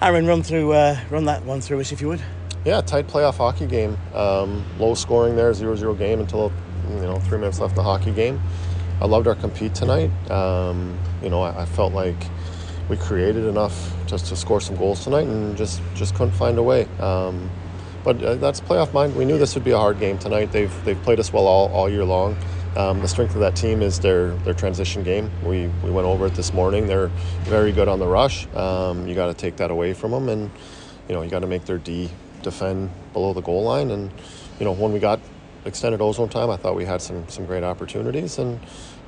Aaron, run through, uh, run that one through us if you would. Yeah, tight playoff hockey game. Um, low scoring there, 0-0 game until you know three minutes left in the hockey game. I loved our compete tonight. Um, you know, I, I, felt like we created enough just to score some goals tonight, and just just couldn't find a way. Um, but uh, that's playoff mind. We knew this would be a hard game tonight. They've they've played us well all, all year long. Um, the strength of that team is their their transition game. We we went over it this morning. They're very good on the rush. Um, you got to take that away from them, and you know you got to make their D defend below the goal line. And you know when we got extended ozone time, I thought we had some some great opportunities and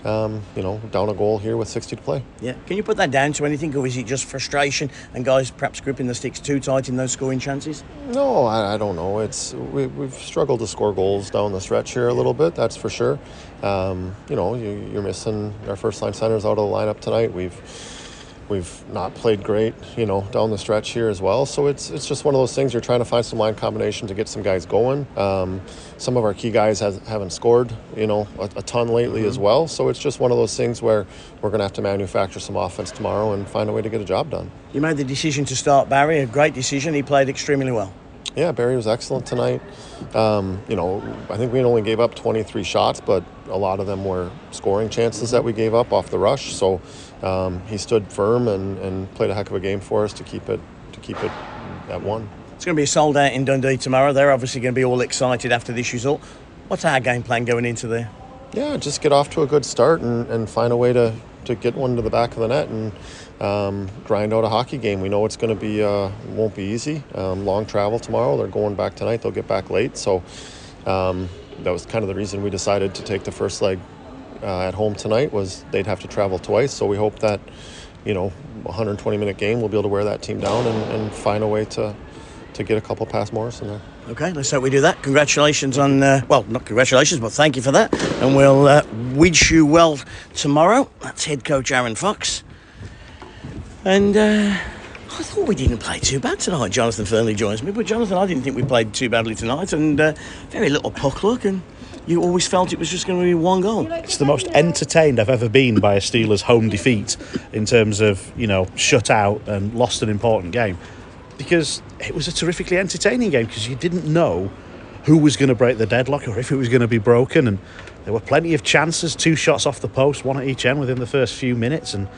um, you know, down a goal here with 60 to play. Yeah. Can you put that down to anything, or is it just frustration and guys perhaps gripping the sticks too tight in those scoring chances? No, I, I don't know. It's we, have struggled to score goals down the stretch here a little bit. That's for sure. Um, you know, you, you're missing our first line centers out of the lineup tonight. We've We've not played great, you know, down the stretch here as well. So it's it's just one of those things. You're trying to find some line combination to get some guys going. Um, some of our key guys has, haven't scored, you know, a, a ton lately mm-hmm. as well. So it's just one of those things where we're going to have to manufacture some offense tomorrow and find a way to get a job done. You made the decision to start Barry. A great decision. He played extremely well. Yeah, Barry was excellent tonight. Um, you know, I think we only gave up 23 shots, but a lot of them were scoring chances that we gave up off the rush. So um, he stood firm and, and played a heck of a game for us to keep it to keep it at one. It's going to be sold out in Dundee tomorrow. They're obviously going to be all excited after this result. What's our game plan going into there? Yeah, just get off to a good start and, and find a way to, to get one to the back of the net and um, grind out a hockey game. We know it's going to be uh, won't be easy. Um, long travel tomorrow. They're going back tonight. They'll get back late. So um, that was kind of the reason we decided to take the first leg uh, at home tonight. Was they'd have to travel twice. So we hope that you know 120 minute game we'll be able to wear that team down and, and find a way to to get a couple past Morris in there. Okay, let's hope we do that. Congratulations on, uh, well, not congratulations, but thank you for that. And we'll uh, wish you well tomorrow. That's head coach Aaron Fox. And uh, I thought we didn't play too bad tonight. Jonathan Fearnley joins me, but Jonathan, I didn't think we played too badly tonight, and uh, very little puck luck, and you always felt it was just going to be one goal. It's the most entertained I've ever been by a Steelers home defeat in terms of you know shut out and lost an important game, because it was a terrifically entertaining game because you didn't know who was going to break the deadlock or if it was going to be broken, and there were plenty of chances, two shots off the post, one at each end within the first few minutes, and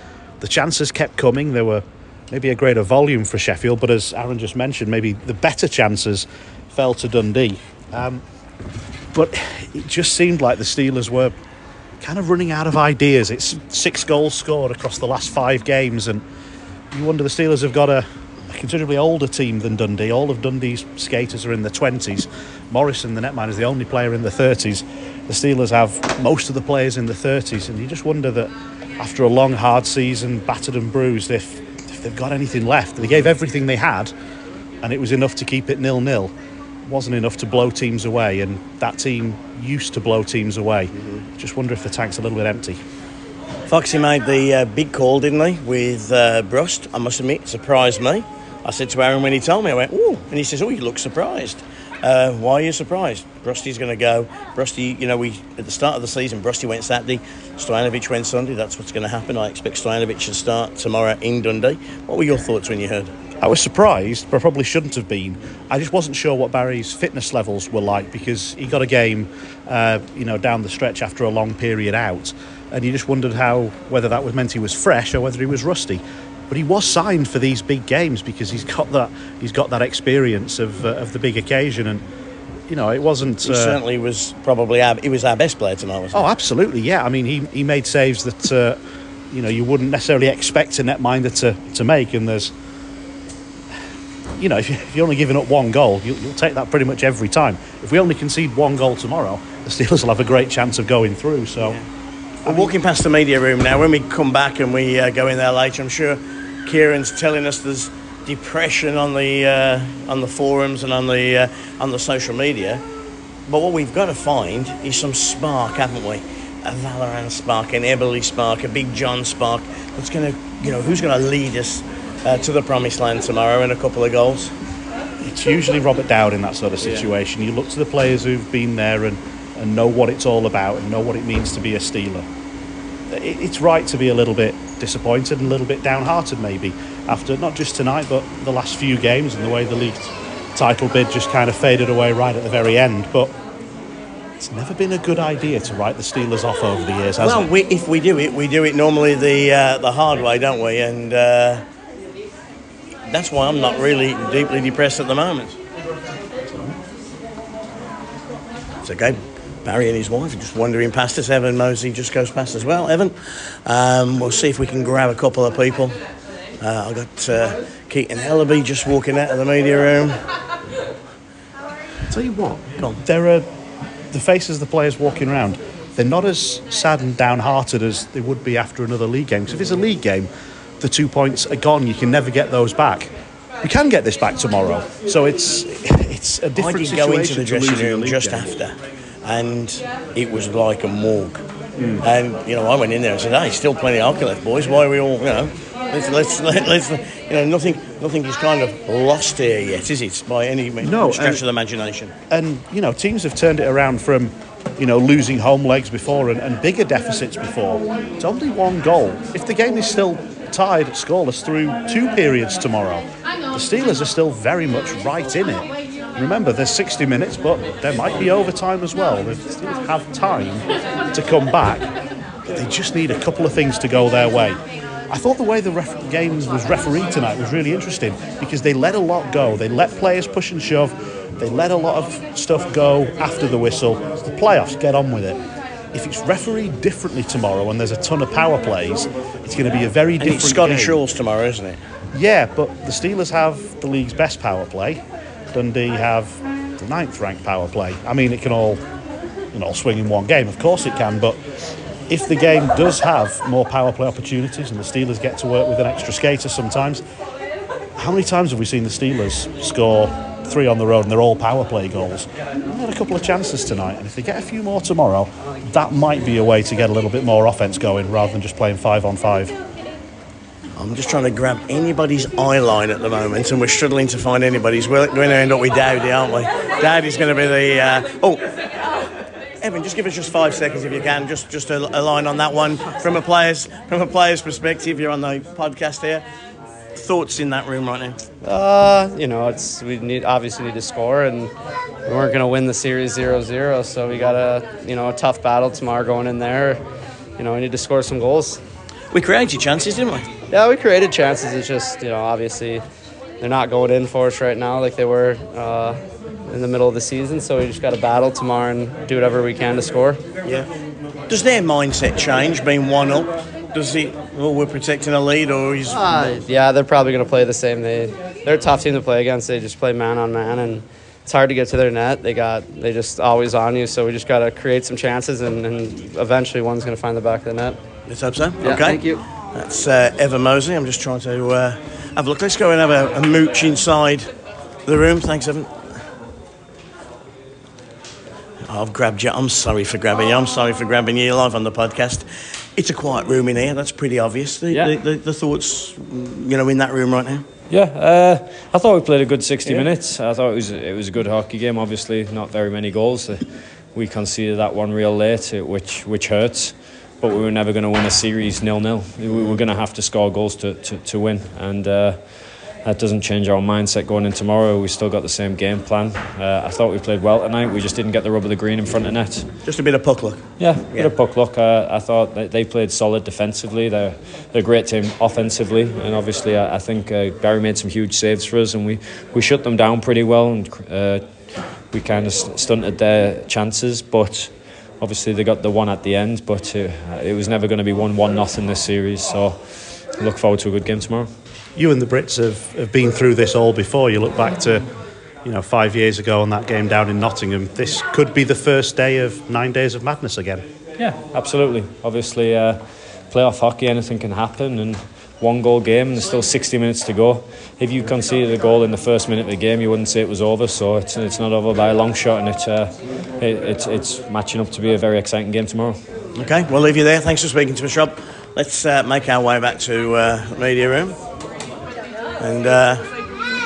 the chances kept coming. There were maybe a greater volume for Sheffield, but as Aaron just mentioned, maybe the better chances fell to Dundee. Um, but it just seemed like the Steelers were kind of running out of ideas. It's six goals scored across the last five games, and you wonder the Steelers have got a, considerably older team than Dundee. All of Dundee's skaters are in the 20s. Morrison, the netman, is the only player in the 30s. The Steelers have most of the players in the 30s, and you just wonder that after a long, hard season, battered and bruised, if, if they've got anything left. They gave everything they had, and it was enough to keep it nil nil. Wasn't enough to blow teams away, and that team used to blow teams away. Mm-hmm. Just wonder if the tank's a little bit empty. Foxy made the uh, big call, didn't he, with uh, Brust? I must admit, surprised me. I said to Aaron when he told me, I went, "Ooh," and he says, "Oh, you look surprised." Uh, why are you surprised? Brusty's going to go. Brusty, you know, we at the start of the season, Brusty went Saturday, Stojanovic went Sunday. That's what's going to happen. I expect Stojanovic to start tomorrow in Dundee. What were your thoughts when you heard? I was surprised, but I probably shouldn't have been. I just wasn't sure what Barry's fitness levels were like because he got a game, uh, you know, down the stretch after a long period out, and you just wondered how whether that was meant he was fresh or whether he was rusty but he was signed for these big games because he's got that he's got that experience of uh, of the big occasion. And you know it wasn't he uh, certainly was probably our, he was our best player tonight wasn't oh absolutely yeah. I mean he, he made saves that uh, you know you wouldn't necessarily expect a netminder to, to make. And there's you know if, you, are only giving up one goal you'll, you'll take that pretty much every time. If we only concede one goal tomorrow the Steelers will have a great chance of going through so. Yeah. We're walking past the media room now. When we come back and we uh, go in there later, I'm sure Kieran's telling us there's depression on the uh, on the forums and on the uh, on the social media. But what we've got to find is some spark, haven't we? A Vallerand spark, an Eberle spark, a Big John spark. That's going to, you know, who's going to lead us uh, to the promised land tomorrow in a couple of goals? It's usually Robert Dowd in that sort of situation. Yeah. You look to the players who've been there and, and know what it's all about and know what it means to be a Steeler. It's right to be a little bit disappointed and a little bit downhearted maybe. after not just tonight, but the last few games and the way the league title bid just kind of faded away right at the very end. But it's never been a good idea to write the Steelers off over the years, has Well, it? we, if we do it, we do it normally the uh, the hard way, don't we? And uh, that's why I'm not really deeply depressed at the moment. It's okay. Barry and his wife are just wandering past us. Evan Mosey just goes past as well. Evan, um, we'll see if we can grab a couple of people. Uh, I've got uh, Keaton Ellerby just walking out of the media room. Tell you what, Go on. there are the faces of the players walking around. They're not as sad and downhearted as they would be after another league game. Because if it's a league game, the two points are gone. You can never get those back. We can get this back tomorrow, so it's it's a I different did situation go into the dressing room just game. after, and it was like a morgue. And you know, I went in there and said, "Hey, still plenty of alcohol left, boys. Why are we all, you know, let's let's let, let's you know, nothing nothing is kind of lost here yet, is it? By any No, stretch and- of the imagination." and you know teams have turned it around from you know losing home legs before and, and bigger deficits before it's only one goal if the game is still tied scoreless through two periods tomorrow the steelers are still very much right in it remember there's 60 minutes but there might be overtime as well the steelers have time to come back they just need a couple of things to go their way I thought the way the ref- game was refereed tonight was really interesting because they let a lot go. They let players push and shove. They let a lot of stuff go after the whistle. The playoffs, get on with it. If it's refereed differently tomorrow and there's a ton of power plays, it's going to be a very And different it's Scotty game. Tomorrow, isn't it? Yeah, but the Steelers have the league's best power play. Dundee have the ninth ranked power play. I mean, it can all, you know, swing in one game. Of course it can, but if the game does have more power play opportunities and the Steelers get to work with an extra skater sometimes, how many times have we seen the Steelers score three on the road and they're all power play goals? They had a couple of chances tonight, and if they get a few more tomorrow, that might be a way to get a little bit more offense going rather than just playing five on five. I'm just trying to grab anybody's eye line at the moment, and we're struggling to find anybody's. We're going to end up with Dowdy, aren't we? Dowdy's going to be the. Uh, oh, Evan, just give us just five seconds if you can. Just just a, a line on that one from a player's from a player's perspective. You're on the podcast here. Thoughts in that room right now? Uh, you know, it's we need obviously need to score, and we weren't going to win the series 0-0, so we got a you know a tough battle tomorrow going in there. You know, we need to score some goals. We created chances, didn't we? Yeah, we created chances. It's just you know obviously they're not going in for us right now like they were uh, in the middle of the season. So we just got to battle tomorrow and do whatever we can to score. Yeah. Does their mindset change being one up? Does it? Oh, we're protecting a lead, or is Uh, yeah, they're probably going to play the same. They they're a tough team to play against. They just play man on man, and it's hard to get to their net. They got they just always on you. So we just got to create some chances, and, and eventually one's going to find the back of the net. Let's hope so. Yeah, okay. thank you. That's uh, Evan Mosey. I'm just trying to uh, have a look. Let's go and have a, a mooch inside the room. Thanks, Evan. I've grabbed you. I'm sorry for grabbing you. I'm sorry for grabbing you live on the podcast. It's a quiet room in here. That's pretty obvious. The, Yeah. the, the, the thoughts, you know, in that room right now. Yeah, uh, I thought we played a good 60 minutes. I thought it was it was a good hockey game. Obviously, not very many goals. We conceded that one real late, uh, which which hurts. But we were never going to win a series nil nil. We were going to have to score goals to, to, to win, and uh, that doesn't change our mindset going in tomorrow. We still got the same game plan. Uh, I thought we played well tonight. We just didn't get the rub of the green in front of net. Just a bit of puck luck. Yeah, a bit of puck luck. Uh, I thought they played solid defensively. They're, they're a great team offensively, and obviously I, I think uh, Barry made some huge saves for us, and we, we shut them down pretty well, and uh, we kind of stunted their chances. But obviously they got the one at the end, but uh, it was never going to be one one nothing this series. So I look forward to a good game tomorrow. you and the Brits have, have been through this all before. You look back to, you know, five years ago on that game down in Nottingham. This could be the first day of nine days of madness again. Yeah, absolutely. Obviously, uh, playoff hockey, anything can happen, and one goal game, and there's still 60 minutes to go. If you conceded a goal in the first minute of the game, you wouldn't say it was over. So it's, it's not over by a long shot, and it's uh, it, it's it's matching up to be a very exciting game tomorrow. Okay, we'll leave you there. Thanks for speaking to us, Rob. Let's uh, make our way back to uh, the media room. And uh,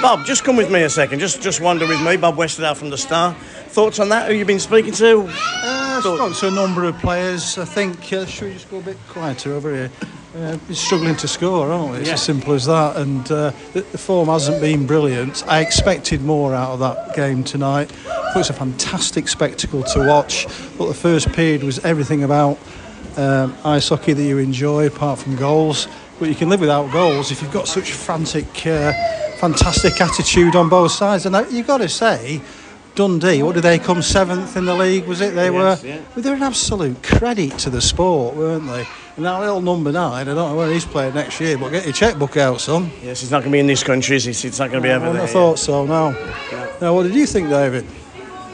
Bob, just come with me a second. Just just wander with me. Bob Westerdale from the Star. Thoughts on that? Who you been speaking to? Uh, spoke to a number of players. I think. Uh, should we just go a bit quieter over here? Uh, we're struggling to score, aren't we? It's Yeah. as simple as that. And uh, the, the form hasn't been brilliant. I expected more out of that game tonight. It was a fantastic spectacle to watch. But the first period was everything about um, ice hockey that you enjoy, apart from goals. But you can live without goals if you've got such frantic, uh, fantastic attitude on both sides. And I- you've got to say, Dundee, what did they come seventh in the league? Was it they Yes, were? yeah. Well, they're an absolute credit to the sport, weren't they? That little number nine, I don't know where he's playing next year, but get your checkbook out, son. Yes, he's not going to be in this country. Is he? It's not going to be ever. I there. have thought so. No. Now, what did you think, David?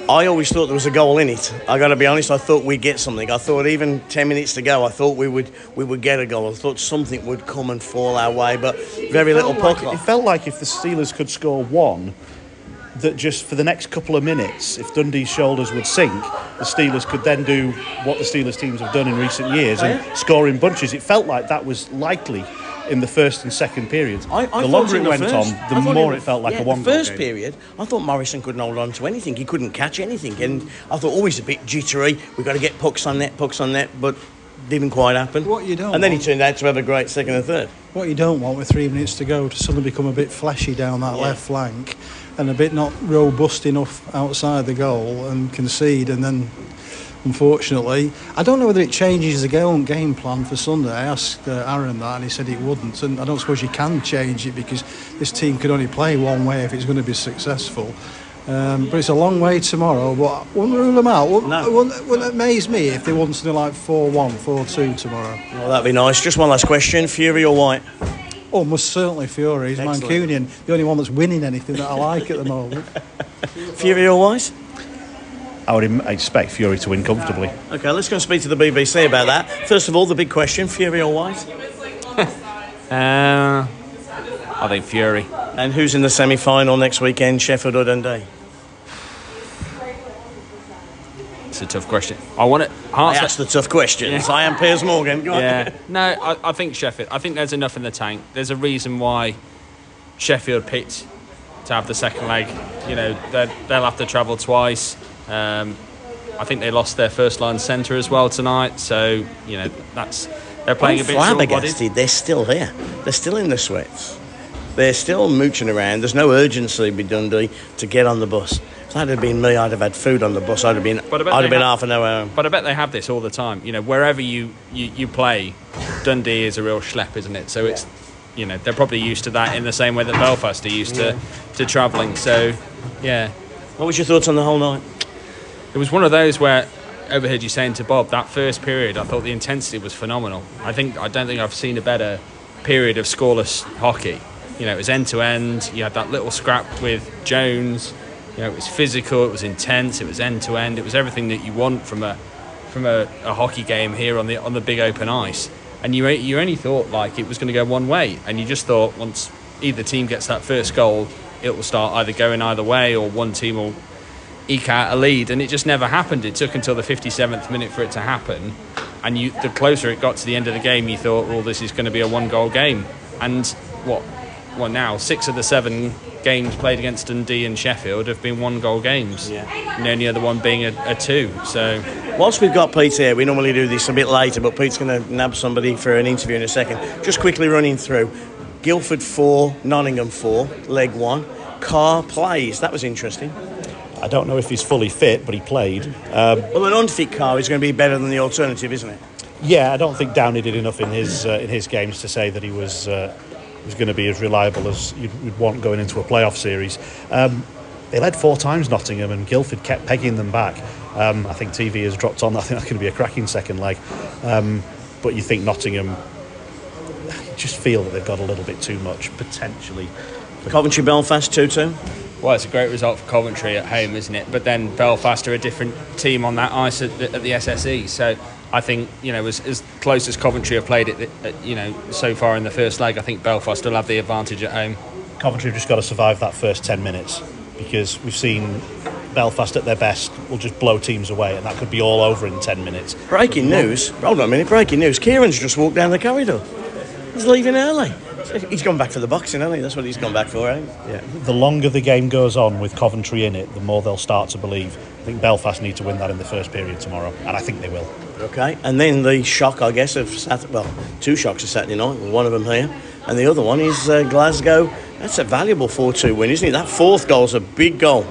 I always thought there was a goal in it. I got to be honest. I thought we'd get something. I thought even ten minutes to go, I thought we would we would get a goal. I thought something would come and fall our way, but very little felt like- It felt like if the Steelers could score one, that just for the next couple of minutes, if Dundee's shoulders would sink, the Steelers could then do what the Steelers teams have done in recent years and score in bunches. It felt like that was likely in the first and second periods. I, I the longer in it went first- on, the more the- it felt like yeah, a one The first game. period, I thought Morrison couldn't hold on to anything. He couldn't catch anything, and I thought oh, always a bit jittery. We've got to get pucks on net, pucks on net, but didn't quite happen. What you don't And then he turned out to have a great second and third. What you don't want with three minutes to go to suddenly become a bit fleshy down that Yeah. left flank and a bit not robust enough outside the goal and concede and then unfortunately I don't know whether it changes the game, plan for Sunday I asked uh, Aaron that and he said it wouldn't and I don't suppose you can change it because this team could only play one way if it's going to be successful um, but it's a long way tomorrow but wouldn't rule them out wouldn't, No. wouldn't, wouldn't it amaze me if they won something like 4-1 4-2 tomorrow Well, that'd be nice. Just one last question: Fury or Whyte? Oh, most certainly Fury. He's Excellent. Mancunian, the only one that's winning anything that I like at the moment. Fury or Whyte? I would expect Fury to win comfortably. Okay, let's go and speak to the BBC about that. First of all, the big question: Fury or Whyte? Uh, I think Fury. And who's in the semi-final next weekend? Sheffield or Dundee? It's a tough question. I want it. I Hearts. asked the tough questions. I am Piers Morgan. Go on. yeah. No, I, I think Sheffield. I think there's enough in the tank. There's a reason why Sheffield picked to have the second leg. You know, they'll they'll have to travel twice. Um, I think they lost their first line centre as well tonight. So you know that's they're playing I'm a bit flabbergasted. They're still here. They're still in the sweats. They're still mooching around. There's no urgency with Dundee to get on the bus. If that had been me, I'd have had food on the bus. I'd have been. But I bet I'd have been have- half an hour home. But I bet they have this all the time. You know, wherever you, you, you play, Dundee is a real schlep, isn't it? So it's, you know, they're probably used to that in the same way that Belfast are used to, to travelling. So, yeah. What was your thoughts on the whole night? It was one of those where I overheard you saying to Bob that first period. I thought the intensity was phenomenal. I think I don't think I've seen a better period of scoreless hockey. You know, it was end to end. You had that little scrap with Jones. You know, it was physical. It was intense. It was end to end. It was everything that you want from a from a, a hockey game here on the on the big open ice. And you you only thought like it was going to go one way, and you just thought once either team gets that first goal, it will start either going either way, or one team will eke out a lead, and it just never happened. It took until the 57th minute for it to happen, and you, the closer it got to the end of the game, you thought, well, this is going to be a one-goal game. And what, well, now six of the seven games played against Dundee and Sheffield have been one-goal games. Yeah. And the only other one being a, a two. So Whilst we've got Pete here, we normally do this a bit later, but Pete's going to nab somebody for an interview in a second. Just quickly running through Guildford 4, Nottingham 4, leg 1. Carr plays. That was interesting. I don't know if he's fully fit, but he played. Um, Well, an unfit Carr is going to be better than the alternative, isn't it? yeah, I don't think Downey did enough in his uh, in his games to say that he was uh, was going to be as reliable as you'd, you'd want going into a playoff series. Um, they led four times Nottingham, and Guildford kept pegging them back. Um, I think TV has dropped on. That. I think that's going to be a cracking second leg. Um, but you think Nottingham you just feel that they've got a little bit too much potentially. Coventry Belfast 2 2. Well, it's a great result for Coventry at home, isn't it? But then Belfast are a different team on that ice at the, at the SSE. So I think you know, as, as close as Coventry have played it, uh, you know, so far in the first leg, I think Belfast will have the advantage at home. Coventry have just got to survive that first 10 minutes because we've seen Belfast at their best will just blow teams away, and that could be all over in 10 minutes. Breaking news. Hold on a minute. Breaking news. Kieran's just walked down the corridor. He's leaving early. He's gone back for the boxing, hasn't he? That's what he's gone back for, eh? Yeah. The longer the game goes on with Coventry in it, the more they'll start to believe. I think Belfast need to win that in the first period tomorrow, and I think they will. Okay, and then the shock, I guess, of Saturday, well, two shocks of Saturday night, one of them here, and the other one is uh, Glasgow. That's a valuable 4 2 win, isn't it? That fourth goal's a big goal.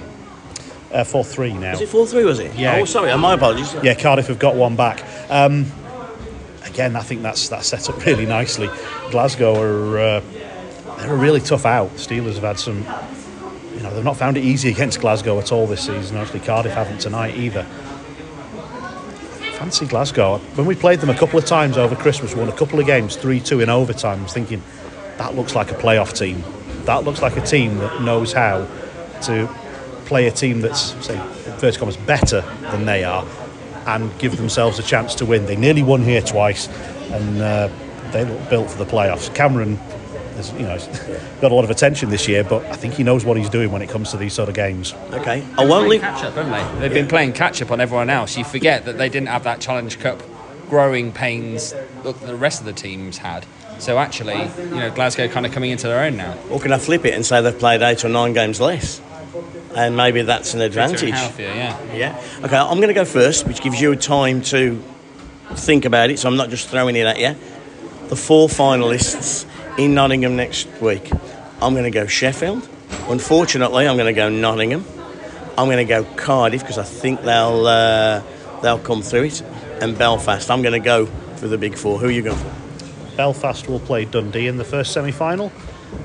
Uh, 4 3 now. Was it 4 3, was it? Yeah. Oh, sorry, my apologies. Yeah, Cardiff have got one back. Um, again, I think that's that's set up really nicely. Glasgow are uh, they're a really tough out. Steelers have had some, you know, they've not found it easy against Glasgow at all this season. Obviously, Cardiff haven't tonight either. Fancy Glasgow. When we played them a couple of times over Christmas, won a couple of games, three two in overtime. I was thinking that looks like a playoff team. That looks like a team that knows how to play a team that's, say, first commas, better than they are and give themselves a chance to win. They nearly won here twice and uh, they look built for the playoffs. Cameron has, you know, got a lot of attention this year, but I think he knows what he's doing when it comes to these sort of games. Okay, I won't leave. catch up, haven't they? They've been playing catch up on everyone else. You forget that they didn't have that Challenge Cup growing pains that the rest of the teams had. So actually, you know, Glasgow kind of coming into their own now. Or can I flip it and say they've played eight or nine games less? And maybe that's an advantage. healthier, yeah. Yeah. Okay, I'm going to go first, which gives you a time to think about it, so I'm not just throwing it at you. The four finalists in Nottingham next week. I'm going to go Sheffield. Unfortunately, I'm going to go Nottingham. I'm going to go Cardiff because I think they'll uh, they'll come through it, and Belfast. I'm going to go for the big four. Who are you going for? Belfast will play Dundee in the first semi final,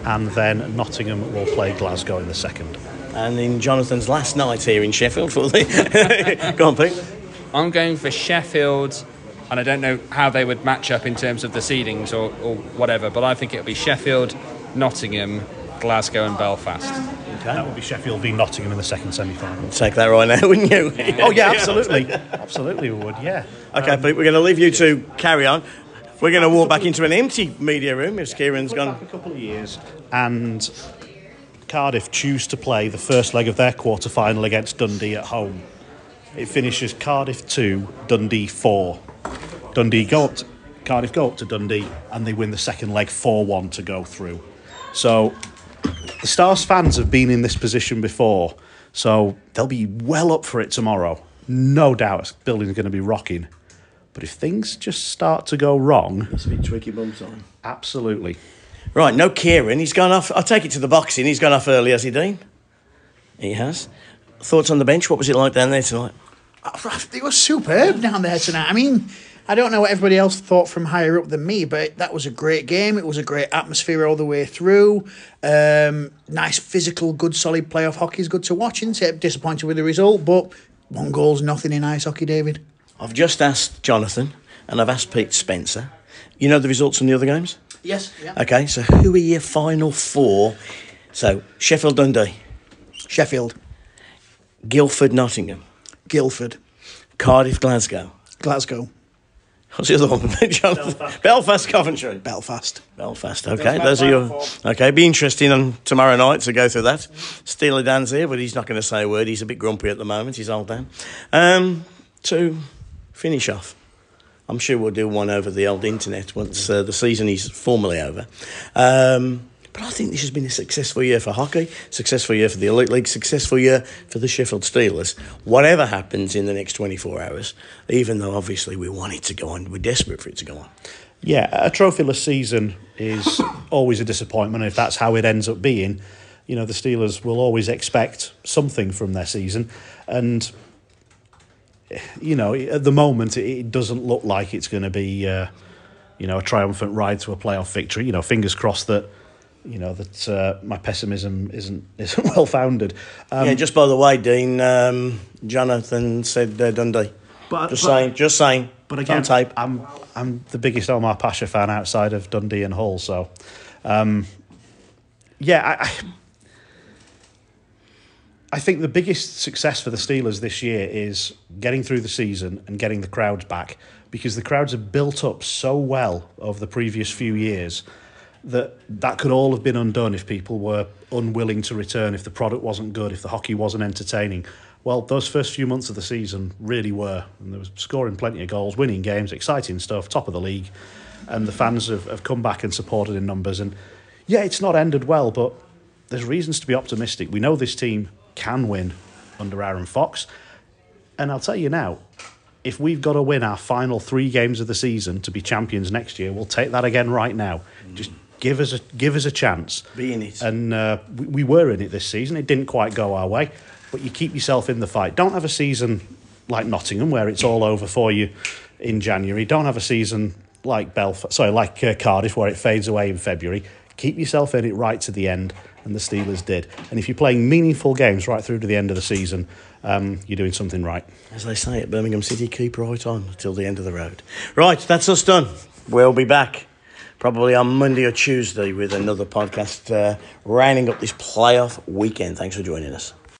and then Nottingham will play Glasgow in the second. And in Jonathan's last night here in Sheffield for the. go on, Pete. I'm going for Sheffield, and I don't know how they would match up in terms of the seedings or, or whatever, but I think it'll be Sheffield, Nottingham, Glasgow, and Belfast. Okay. That would be Sheffield v Nottingham in the second semi final. Take that right now, wouldn't you? Oh, yeah, absolutely. absolutely, we would, yeah. Okay, um, Pete, we're going to leave you to carry on. We're going to walk back into an empty media room as Kieran's gone. back a couple of years, and Cardiff choose to play the first leg of their quarter final against Dundee at home. It finishes Cardiff 2, Dundee 4. Dundee go up to, Cardiff go up to Dundee and they win the second leg 4 1 to go through. So the Stars fans have been in this position before, so they'll be well up for it tomorrow. No doubt, building's going to be rocking. But if things just start to go wrong, It's a bit tricky bumps on. absolutely. Right, no Kieran. He's gone off. I'll take it to the boxing. He's gone off early, has he, Dean? He has. Thoughts on the bench? What was it like down there tonight? Uh, it was superb down there tonight. I mean, I don't know what everybody else thought from higher up than me, but that was a great game. It was a great atmosphere all the way through. Um, nice physical, good, solid playoff hockey is good to watch. And disappointed with the result, but one goal's nothing in ice hockey, David. I've just asked Jonathan and I've asked Pete Spencer. You know the results from the other games? Yes. Yeah. Okay, so who are your final four? So Sheffield Dundee, Sheffield, Guildford Nottingham, Guildford, Cardiff Glasgow. Glasgow, What's the other one? Jonathan? Belfast. Coventry. Belfast. Belfast. Okay, those are your. Okay, be interesting on tomorrow night to go through that. Steeler Dan's here, but he's not going to say a word. He's a bit grumpy at the moment. He's old Dan. Um, to finish off, I'm sure we'll do one over the old internet once uh, the season is formally over. Um, but I think this has been a successful year for hockey, successful year for the Elite League, successful year for the Sheffield Steelers. Whatever happens in the next 24 hours, even though obviously we want it to go on, we're desperate for it to go on. Yeah, a trophyless season is always a disappointment. If that's how it ends up being, you know, the Steelers will always expect something from their season. And, you know, at the moment, it- doesn't look like it's going to be, uh, you know, a triumphant ride to a playoff victory. You know, fingers crossed that, you know, that uh, my pessimism isn't isn't well founded. Um, yeah, just by the way, Dean, um, Jonathan said uh, Dundee. But- just but- saying, just saying. But again, on tape. I'm I'm the biggest Omar Pacha fan outside of Dundee and Hull. So, um, yeah, I, I I think the biggest success for the Steelers this year is getting through the season and getting the crowds back because the crowds have built up so well over the previous few years that that could all have been undone if people were unwilling to return, if the product wasn't good, if the hockey wasn't entertaining. Well, those first few months of the season really were, and there was scoring plenty of goals, winning games, exciting stuff, top of the league, and the fans have, have come back and supported in numbers. And yeah, it's not ended well, but there's reasons to be optimistic. We know this team can win under Aaron Fox, and I'll tell you now, if we've got to win our final three games of the season to be champions next year, we'll take that again right now. Just give us a give us a chance. Be in it. And uh, we, we were in it this season. It didn't quite go our way, but you keep yourself in the fight. Don't have a season like Nottingham where it's all over for you in January. Don't have a season like Belfast, sorry, like uh, Cardiff where it fades away in February. Keep yourself in it right to the end, and the Steelers did. And if you're playing meaningful games right through to the end of the season, um, you're doing something right. As they say at Birmingham City, keep right on till the end of the road. Right, that's us done. We'll be back probably on Monday or Tuesday with another podcast uh, rounding up this playoff weekend. Thanks for joining us.